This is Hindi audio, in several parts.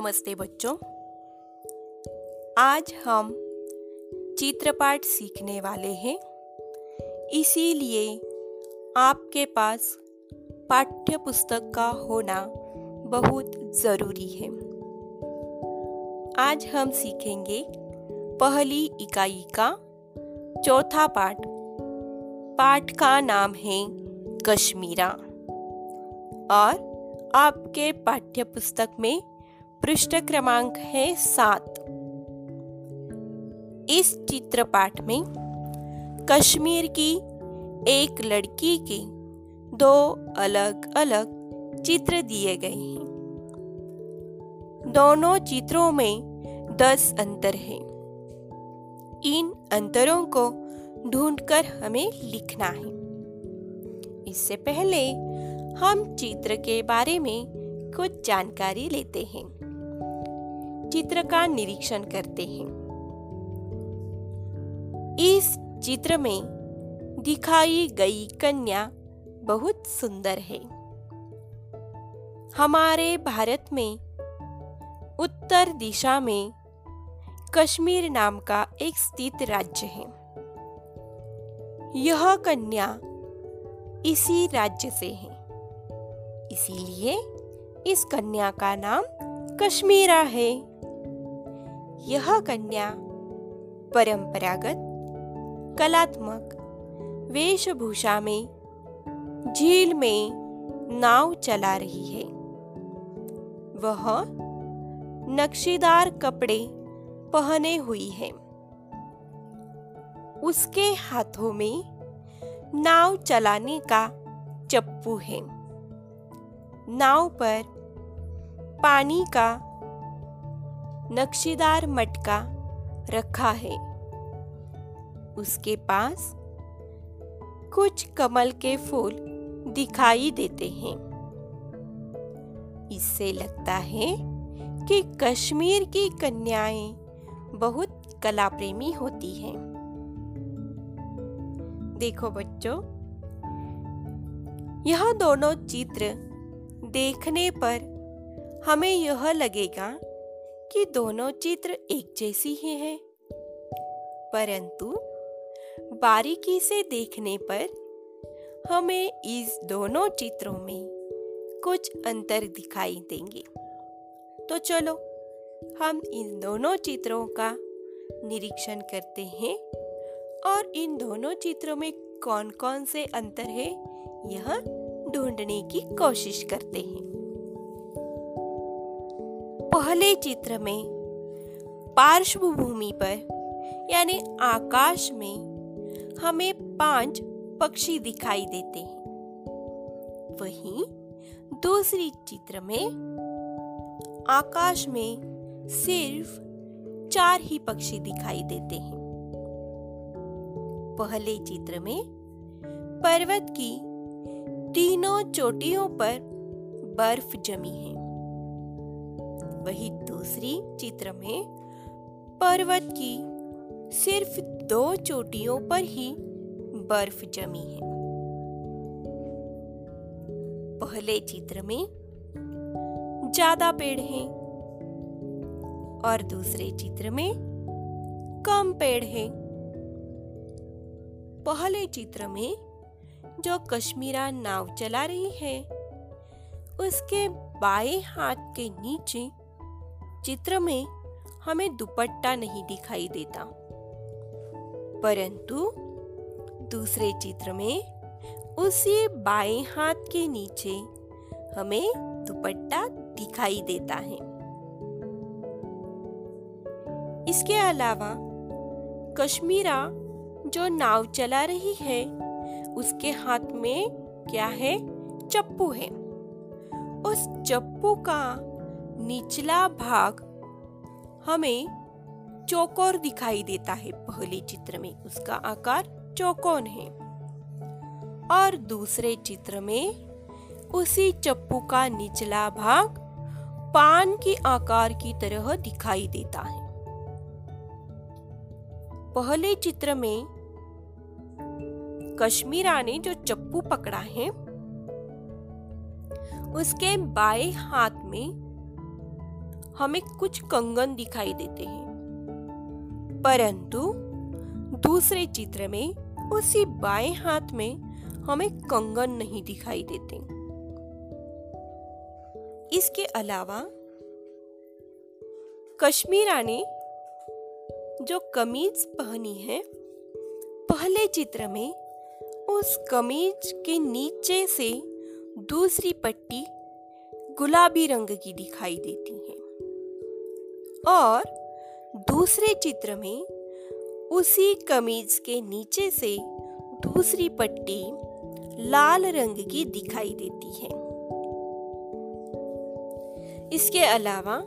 नमस्ते बच्चों। आज हम चित्रपाठ सीखने वाले हैं। इसीलिए आपके पास पाठ्य पुस्तक का होना बहुत ज़रूरी है। आज हम सीखेंगे पहली इकाई का चौथा पाठ। पाठ का नाम है कश्मीरा। और आपके पाठ्य पुस्तक में पृष्ठ क्रमांक है सात। इस चित्रपाठ में कश्मीर की एक लड़की के दो अलग अलग चित्र दिए गए हैं। दोनों चित्रों में दस अंतर हैं। इन अंतरों को ढूंढकर हमें लिखना है। इससे पहले हम चित्र के बारे में कुछ जानकारी लेते हैं। चित्र का निरीक्षण करते हैं। इस चित्र में दिखाई गई कन्या बहुत सुंदर है। हमारे भारत में उत्तर दिशा में कश्मीर नाम का एक स्थित राज्य है। यह कन्या इसी राज्य से है। इसीलिए इस कन्या का नाम कश्मीरा है। यह कन्या परंपरागत, कलात्मक, वेशभूषा में, झील में नाव चला रही है। वह नक्शीदार कपड़े पहने हुई है। उसके हाथों में नाव चलाने का चप्पू है। नाव पर पानी का नक्शीदार मटका रखा है। उसके पास कुछ कमल के फूल दिखाई देते हैं। इससे लगता है कि कश्मीर की कन्याएँ बहुत कला प्रेमी होती हैं। देखो बच्चों, यह दोनों चित्र देखने पर हमें यह लगेगा कि दोनों चित्र एक जैसी ही हैं। परंतु बारीकी से देखने पर हमें इस दोनों चित्रों में कुछ अंतर दिखाई देंगे। तो चलो, हम इन दोनों चित्रों का निरीक्षण करते हैं और इन दोनों चित्रों में कौन कौन से अंतर है, यह ढूँढने की कोशिश करते हैं। पहले चित्र में पार्श्वभूमि पर, यानी आकाश में, हमें पाँच पक्षी दिखाई देते हैं। वहीं दूसरी चित्र में आकाश में सिर्फ़ चार ही पक्षी दिखाई देते हैं। पहले चित्र में पर्वत की तीनों चोटियों पर बर्फ़ जमी है। वही दूसरी चित्र में पर्वत की सिर्फ़ दो चोटियों पर ही बर्फ़ जमी है। पहले चित्र में ज़्यादा पेड़ हैं और दूसरे चित्र में कम पेड़ हैं। पहले चित्र में जो कश्मीरा नाव चला रही है, उसके बाएँ हाथ के नीचे चित्र में हमें दुपट्टा नहीं दिखाई देता। परंतु दूसरे चित्र में उसी बाएँ हाथ के नीचे हमें दुपट्टा दिखाई देता है। इसके अलावा कश्मीरा जो नाव चला रही है, उसके हाथ में क्या है? चप्पू है। उस चप्पू का निचला भाग हमें चौकोर दिखाई देता है। पहले चित्र में उसका आकार चौकोन है और दूसरे चित्र में उसी चप्पू का निचला भाग पान के आकार की तरह दिखाई देता है। पहले चित्र में कश्मीरा ने जो चप्पू पकड़ा है, उसके बाएँ हाथ में हमें कुछ कंगन दिखाई देते हैं। परंतु दूसरे चित्र में, उसी बाएँ हाथ में हमें कंगन नहीं दिखाई देते। इसके अलावा, कश्मीरा ने जो कमीज पहनी है, पहले चित्र में उस कमीज के नीचे से दूसरी पट्टी गुलाबी रंग की दिखाई देती। और दूसरे चित्र में उसी कमीज के नीचे से दूसरी पट्टी लाल रंग की दिखाई देती है। इसके अलावा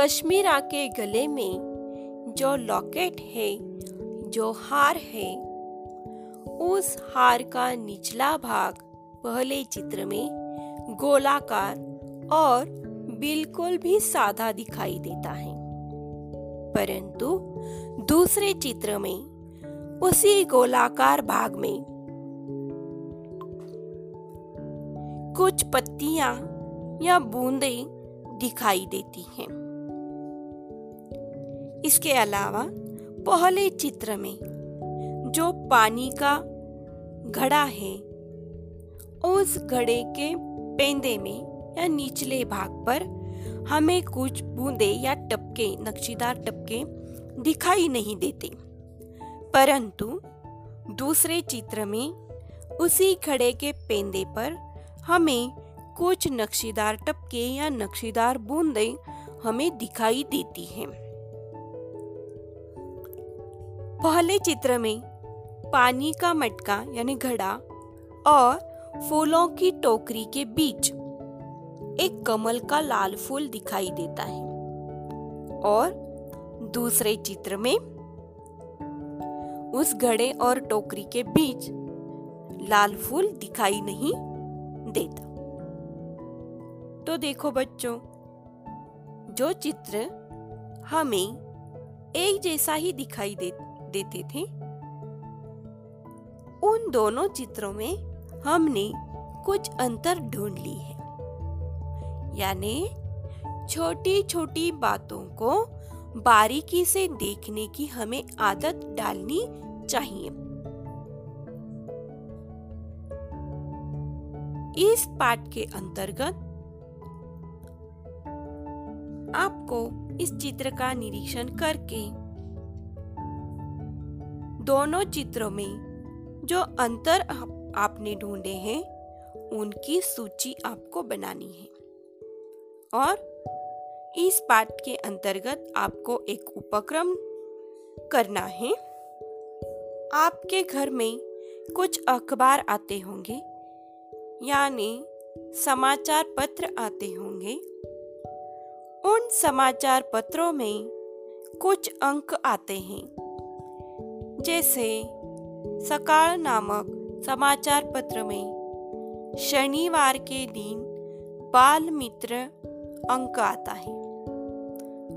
कश्मीरा के गले में जो लॉकेट है, जो हार है, उस हार का निचला भाग पहले चित्र में गोलाकार और बिल्कुल भी सादा दिखाई देता है। परंतु दूसरे चित्र में, उसी गोलाकार भाग में, कुछ पत्तियाँ या बूंदे दिखाई देती हैं। इसके अलावा, पहले चित्र में, जो पानी का घड़ा है, उस घड़े के पेंदे में या निचले भाग पर हमें कुछ बूंदे या टपके, नक्शीदार टपके दिखाई नहीं देते। परंतु दूसरे चित्र में उसी खड़े के पेंदे पर हमें कुछ नक्शीदार टपके या नक्शीदार बूंदे हमें दिखाई देती हैं। पहले चित्र में पानी का मटका, यानी घड़ा, और फूलों की टोकरी के बीच एक कमल का लाल फूल दिखाई देता है। और दूसरे चित्र में उस घड़े और टोकरी के बीच लाल फूल दिखाई नहीं देता। तो देखो बच्चों जो चित्र हमें एक जैसा ही दिखाई दे, देते थे उन दोनों चित्रों में हमने कुछ अंतर ढूंढ ली है। यानी छोटी छोटी बातों को बारीकी से देखने की हमें आदत डालनी चाहिए। इस पाठ के अंतर्गत आपको इस चित्र का निरीक्षण करके दोनों चित्रों में जो अंतर आपने ढूंढे हैं, उनकी सूची आपको बनानी है। और इस पाठ के अंतर्गत आपको एक उपक्रम करना है। आपके घर में कुछ अखबार आते होंगे, यानी समाचार पत्र आते होंगे। उन समाचार पत्रों में कुछ अंक आते हैं, जैसे सकाल नामक समाचार पत्र में शनिवार के दिन बाल मित्र अंक आता है।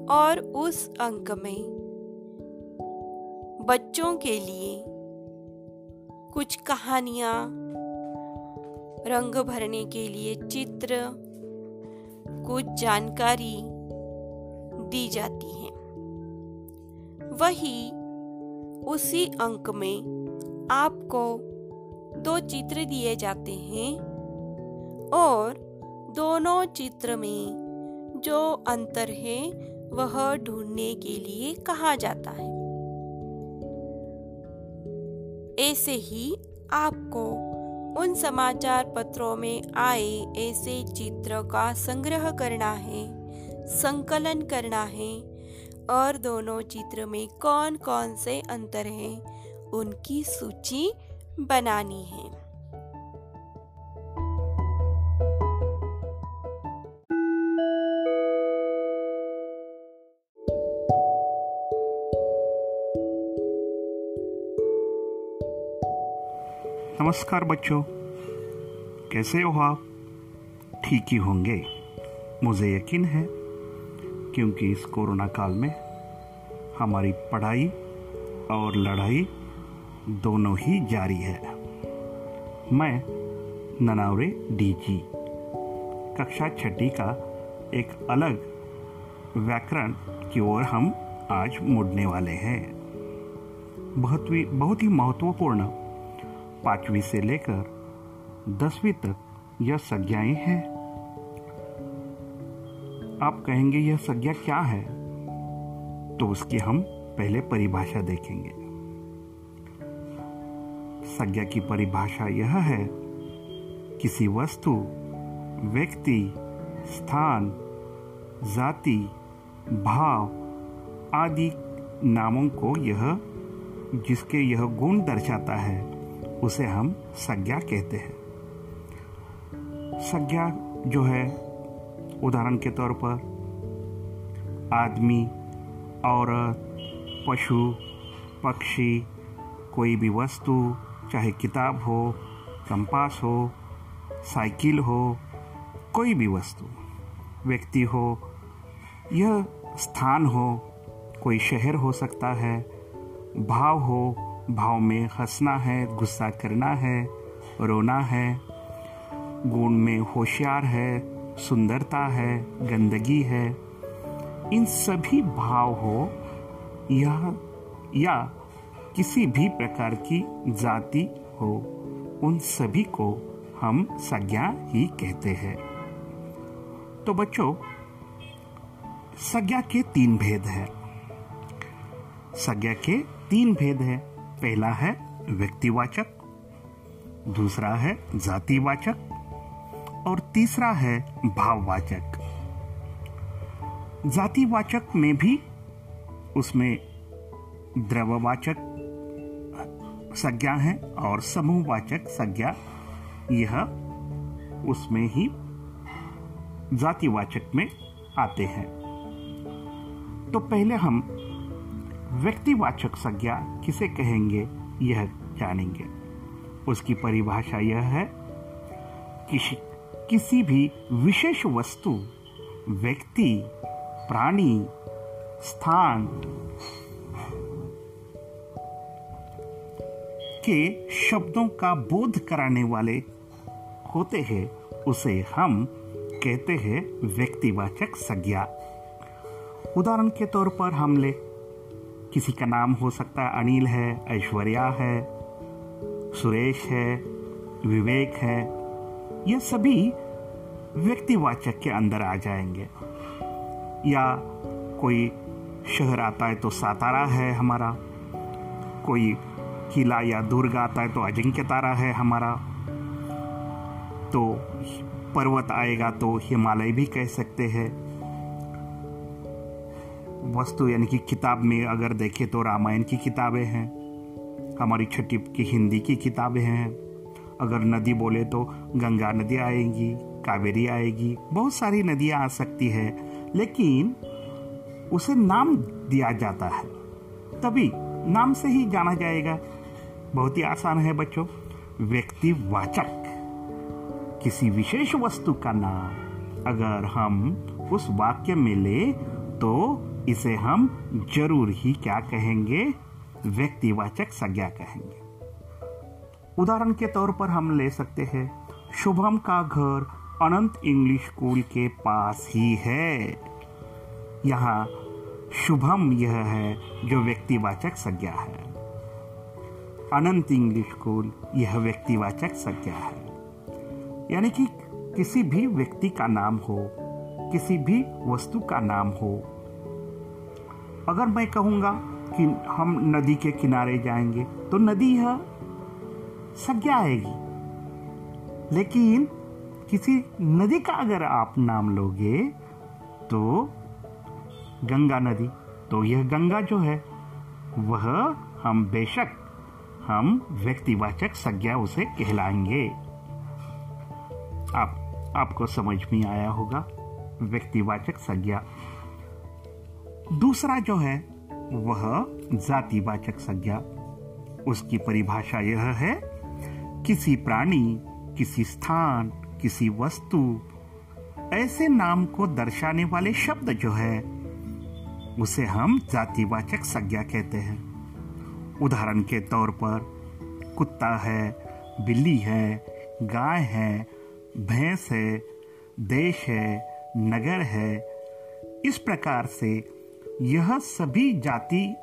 और उस अंक में बच्चों के लिए कुछ कहानियाँ, रंग भरने के लिए चित्र, कुछ जानकारी दी जाती है। वही उसी अंक में आपको दो चित्र दिए जाते हैं और दोनों चित्र में जो अंतर है, वह ढूँढने के लिए कहा जाता है। ऐसे ही आपको उन समाचार पत्रों में आए ऐसे चित्र का संग्रह करना है, संकलन करना है, और दोनों चित्र में कौन कौन से अंतर हैं, उनकी सूची बनानी है। नमस्कार बच्चों। कैसे हो आप? ठीक ही होंगे। मुझे यकीन है, क्योंकि इस कोरोना काल में हमारी पढ़ाई और लड़ाई दोनों ही जारी है। मैं ननावरे डीजी। कक्षा छठी का एक अलग व्याकरण की ओर हम आज मुड़ने वाले हैं। बहुत ही बहुत ही महत्वपूर्ण पांचवी से लेकर दसवीं तक यह संज्ञाएँ हैं। आप कहेंगे, यह संज्ञा क्या है? तो उसकी हम पहले परिभाषा देखेंगे। संज्ञा की परिभाषा यह है, किसी वस्तु, व्यक्ति, स्थान, जाति, भाव आदि नामों को यह, जिसके यह गुण दर्शाता है उसे हम संज्ञा कहते हैं। संज्ञा जो है, उदाहरण के तौर पर, आदमी औरत पशु, पक्षी, कोई भी वस्तु, चाहे किताब हो, कंपास हो, साइकिल हो, कोई भी वस्तु, व्यक्ति हो, यह स्थान हो, कोई शहर हो सकता है, भाव हो भाव में हंसना है, गुस्सा करना है, रोना है गुण में होशियार है, सुंदरता है, गंदगी है। इन सभी भाव हो या या किसी भी प्रकार की जाति हो, उन सभी को हम संज्ञा ही कहते हैं। तो बच्चों, संज्ञा के तीन भेद हैं। संज्ञा के तीन भेद हैं। पहला है व्यक्तिवाचक, दूसरा है जातिवाचक और तीसरा है भाववाचक। जातिवाचक में भी उसमें द्रववाचक संज्ञा है और समूहवाचक संज्ञा, यह उसमें ही जातिवाचक में आते हैं। तो पहले हम व्यक्तिवाचक संज्ञा किसे कहेंगे, यह जानेंगे। उसकी परिभाषा यह है किसी किसी भी विशेष वस्तु, व्यक्ति, प्राणी, स्थान के शब्दों का बोध कराने वाले होते हैं, उसे हम कहते हैं व्यक्तिवाचक संज्ञा। उदाहरण के तौर पर हम ले किसी का नाम हो सकता है अनिल है, ऐश्वर्या है, सुरेश है, विवेक है, ये सभी व्यक्तिवाचक के अंदर आ जाएँगे। या कोई शहर आता है तो सातारा है हमारा, कोई किला या दुर्ग आता है तो अजिंक्य तारा है हमारा तो पर्वत आएगा तो हिमालय भी कह सकते हैं। वस्तु, यानी कि किताब में अगर देखें तो रामायण की किताबें हैं, हमारी छठी की हिंदी की किताबें हैं। अगर नदी बोले तो गंगा नदी आएगी, कावेरी आएगी, बहुत सारी नदियाँ आ सकती है, लेकिन उसे नाम दिया जाता है। तभी नाम से ही जाना जाएगा। बहुत ही आसान है बच्चों, व्यक्तिवाचक। किसी विशेष वस्तु का नाम अगर हम उस वाक्य में ले तो इसे हम ज़रूर ही क्या कहेंगे? व्यक्तिवाचक संज्ञा कहेंगे। उदाहरण के तौर पर हम ले सकते हैं, शुभम का घर अनंत इंग्लिश स्कूल के पास ही है। यहाँ शुभम यह है जो व्यक्तिवाचक संज्ञा है। अनंत इंग्लिश स्कूल यह व्यक्तिवाचक संज्ञा है। यानी कि किसी भी व्यक्ति का नाम हो, किसी भी वस्तु का नाम हो अगर मैं कहूँगा कि हम नदी के किनारे जाएँगे तो नदी यह संज्ञा आएगी। लेकिन किसी नदी का अगर आप नाम लोगे तो गंगा नदी तो यह गंगा जो है, वह हम बेशक, हम व्यक्तिवाचक संज्ञा उसे कहलाएँगे। आप, आपको समझ में आया होगा, व्यक्तिवाचक संज्ञा दूसरा जो है, वह जातिवाचक संज्ञा। उसकी परिभाषा यह है, किसी प्राणी, किसी स्थान, किसी वस्तु, ऐसे नाम को दर्शाने वाले शब्द जो है, उसे हम जातिवाचक संज्ञा कहते हैं। उदाहरण के तौर पर, कुत्ता है, बिल्ली है, गाय है, भैंस है, देश है, नगर है, इस प्रकार से यह सभी जाति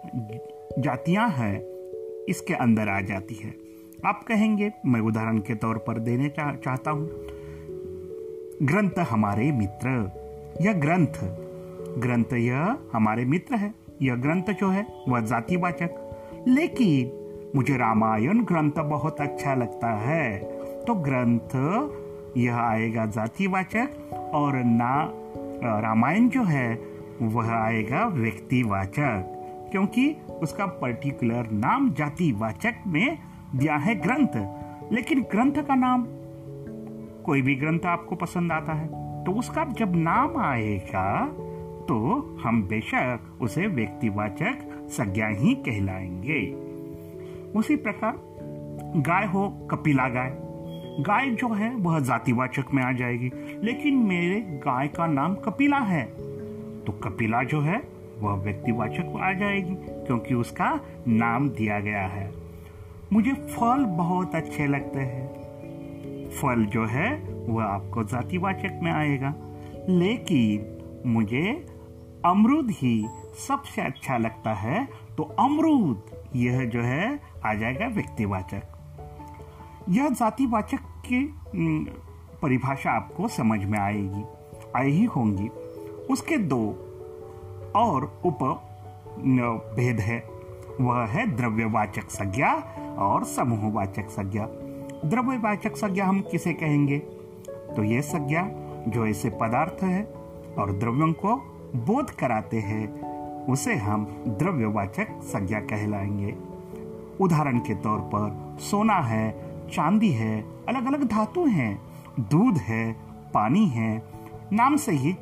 जातियाँ हैं इसके अंदर आ जाती है। आप कहेंगे मैं उदाहरण के तौर पर देने चा, चाहता हूँ। ग्रंथ हमारे मित्र यह ग्रंथ। ग्रंथ यह हमारे मित्र है यह ग्रंथ जो है वह जातिवाचक। लेकिन मुझे रामायण ग्रंथ बहुत अच्छा लगता है तो ग्रंथ यह आएगा जातिवाचक और ना रामायण जो है वह आएगा व्यक्तिवाचक क्योंकि उसका पर्टिकुलर नाम जातिवाचक में दिया है ग्रंथ। लेकिन ग्रंथ का नाम, कोई भी ग्रंथ आपको पसंद आता है तो उसका जब नाम आएगा तो हम बेशक उसे व्यक्तिवाचक संज्ञा ही कहलाएँगे। उसी प्रकार, गाय हो, कपिला गाय। गाय जो है, वह जातिवाचक में आ जाएगी। लेकिन मेरे गाय का नाम कपिला है। तो कपिला जो है, वह व्यक्तिवाचक आ जाएगी, क्योंकि उसका नाम दिया गया है। मुझे फल बहुत अच्छे लगते हैं। फल जो है, वह आपको जातिवाचक में आएगा। लेकिन मुझे अमरूद ही सबसे अच्छा लगता है तो अमरूद, यह जो है, आ जाएगा व्यक्तिवाचक। यह जातिवाचक की परिभाषा आपको समझ में आएगी, आई ही होंगी। उसके दो और उप भेद है। वह है द्रव्यवाचक संज्ञा और समूहवाचक संज्ञा। द्रव्यवाचक संज्ञा हम किसे कहेंगे? तो ये संज्ञा जो ऐसे पदार्थ है और द्रव्यों को बोध कराते हैं, उसे हम द्रव्यवाचक संज्ञा कहलाएँगे। उदाहरण के तौर पर सोना है, चांदी है अलग अलग धातु हैं, दूध है, पानी है, नाम से ही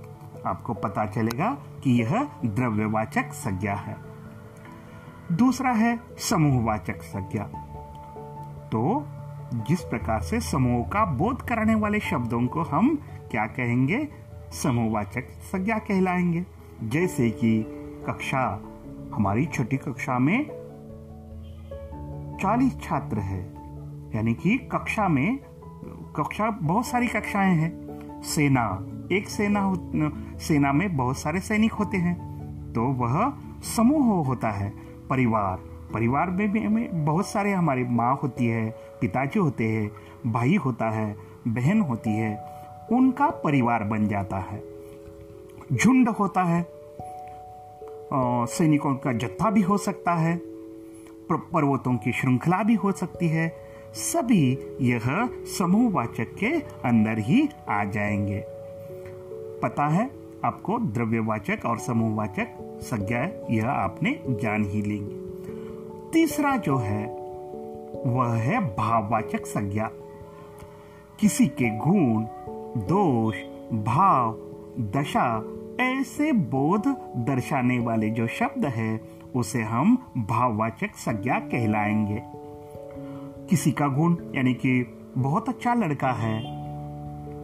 आपको पता चलेगा कि यह द्रव्यवाचक संज्ञा है। दूसरा है समूहवाचक संज्ञा। तो जिस प्रकार से समूह का बोध कराने वाले शब्दों को हम क्या कहेंगे? समूहवाचक संज्ञा कहलाएँगे। जैसे कि कक्षा, हमारी छोटी कक्षा में चालीस छात्र है। यानी कि कक्षा में, कक्षा, बहुत सारी कक्षाएँ हैं। सेना। एक सेना सेना में बहुत सारे सैनिक होते हैं तो वह समूह होता है, परिवार। परिवार में भी हमें बहुत सारे हमारी माँ होती है, पिताजी होते हैं, भाई होता है, बहन होती है, उनका परिवार बन जाता है। झुंड होता है सैनिकों का जत्था भी हो सकता है पर्वतों की श्रृंखला भी हो सकती है सभी यह समूहवाचक के अंदर ही आ जाएँगे। पता है, आपको द्रव्यवाचक और समूहवाचक संज्ञा यह आपने जान ही लेंगे तीसरा जो है, वह है भाववाचक संज्ञा। किसी के गुण, दोष, भाव, दशा, ऐसे बोध दर्शाने वाले जो शब्द है, उसे हम भाववाचक संज्ञा कहलाएँगे। किसी का गुण यानी कि बहुत अच्छा लड़का है।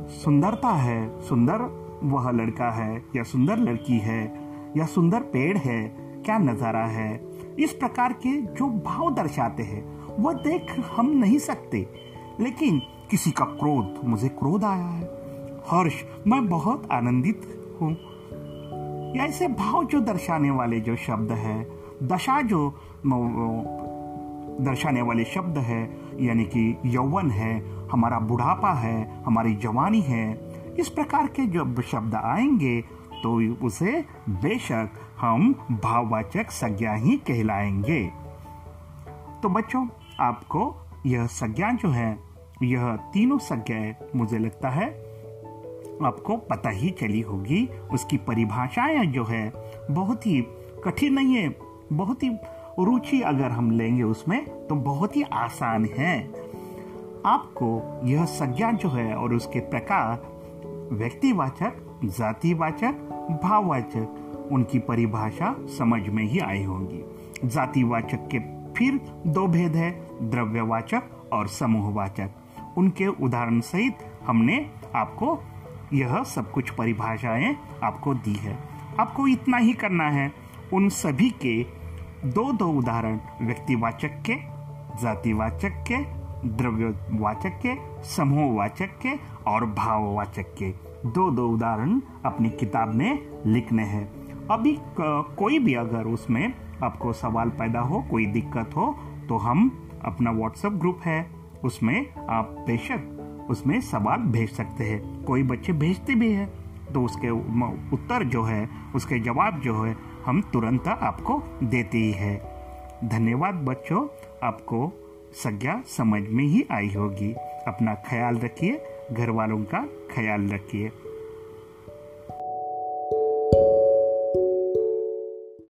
सुंदरता है, सुंदर वह लड़का है, या सुंदर लड़की है, या सुंदर पेड़ है, क्या नज़ारा है। इस प्रकार के जो भाव दर्शाते हैं, वह देख हम नहीं सकते। लेकिन किसी का क्रोध, मुझे क्रोध आया है। हर्ष, मैं बहुत आनंदित हूँ। ऐसे भाव जो दर्शाने वाले जो शब्द है, दशा जो दर्शाने वाले शब्द है, यानी कि यौवन है, हमारा बुढ़ापा है, हमारी जवानी है। इस प्रकार के जब शब्द आएँगे तो उसे बेशक हम भाववाचक संज्ञा ही कहलाएँगे। तो बच्चों, आपको यह संज्ञा जो है, यह तीनों संज्ञाएँ मुझे लगता है, आपको पता ही चली होगी। उसकी परिभाषाएँ जो है, बहुत ही कठिन नहीं है, बहुत ही रुचि अगर हम लेंगे उसमें तो बहुत ही आसान है। आपको यह संज्ञा जो है और उसके प्रकार, व्यक्तिवाचक, जातिवाचक, भाववाचक, उनकी परिभाषा समझ में ही आई होंगी। जातिवाचक के फिर दो भेद है, द्रव्यवाचक और समूहवाचक। उनके उदाहरण सहित हमने आपको यह सब कुछ परिभाषाएँ आपको दी है। आपको इतना ही करना है। उन सभी के दो दो उदाहरण व्यक्तिवाचक के जातिवाचक के द्रव्यवाचक के समूहवाचक के और भाववाचक के दो दो उदाहरण अपनी किताब में लिखने हैं। अभी कोई भी अगर उसमें आपको सवाल पैदा हो, कोई दिक्कत हो तो हम अपना व्हाट्सएप ग्रुप है। उसमें आप बेशक उसमें सवाल भेज सकते हैं। कोई बच्चे भेजते भी हैं तो उसके उत्तर जो है, उसके जवाब जो है हम तुरंत आपको देती ही। धन्यवाद बच्चों, आपको संज्ञा समझ में ही आई होगी। अपना ख्याल रखिए घर वालों का ख्याल रखिए।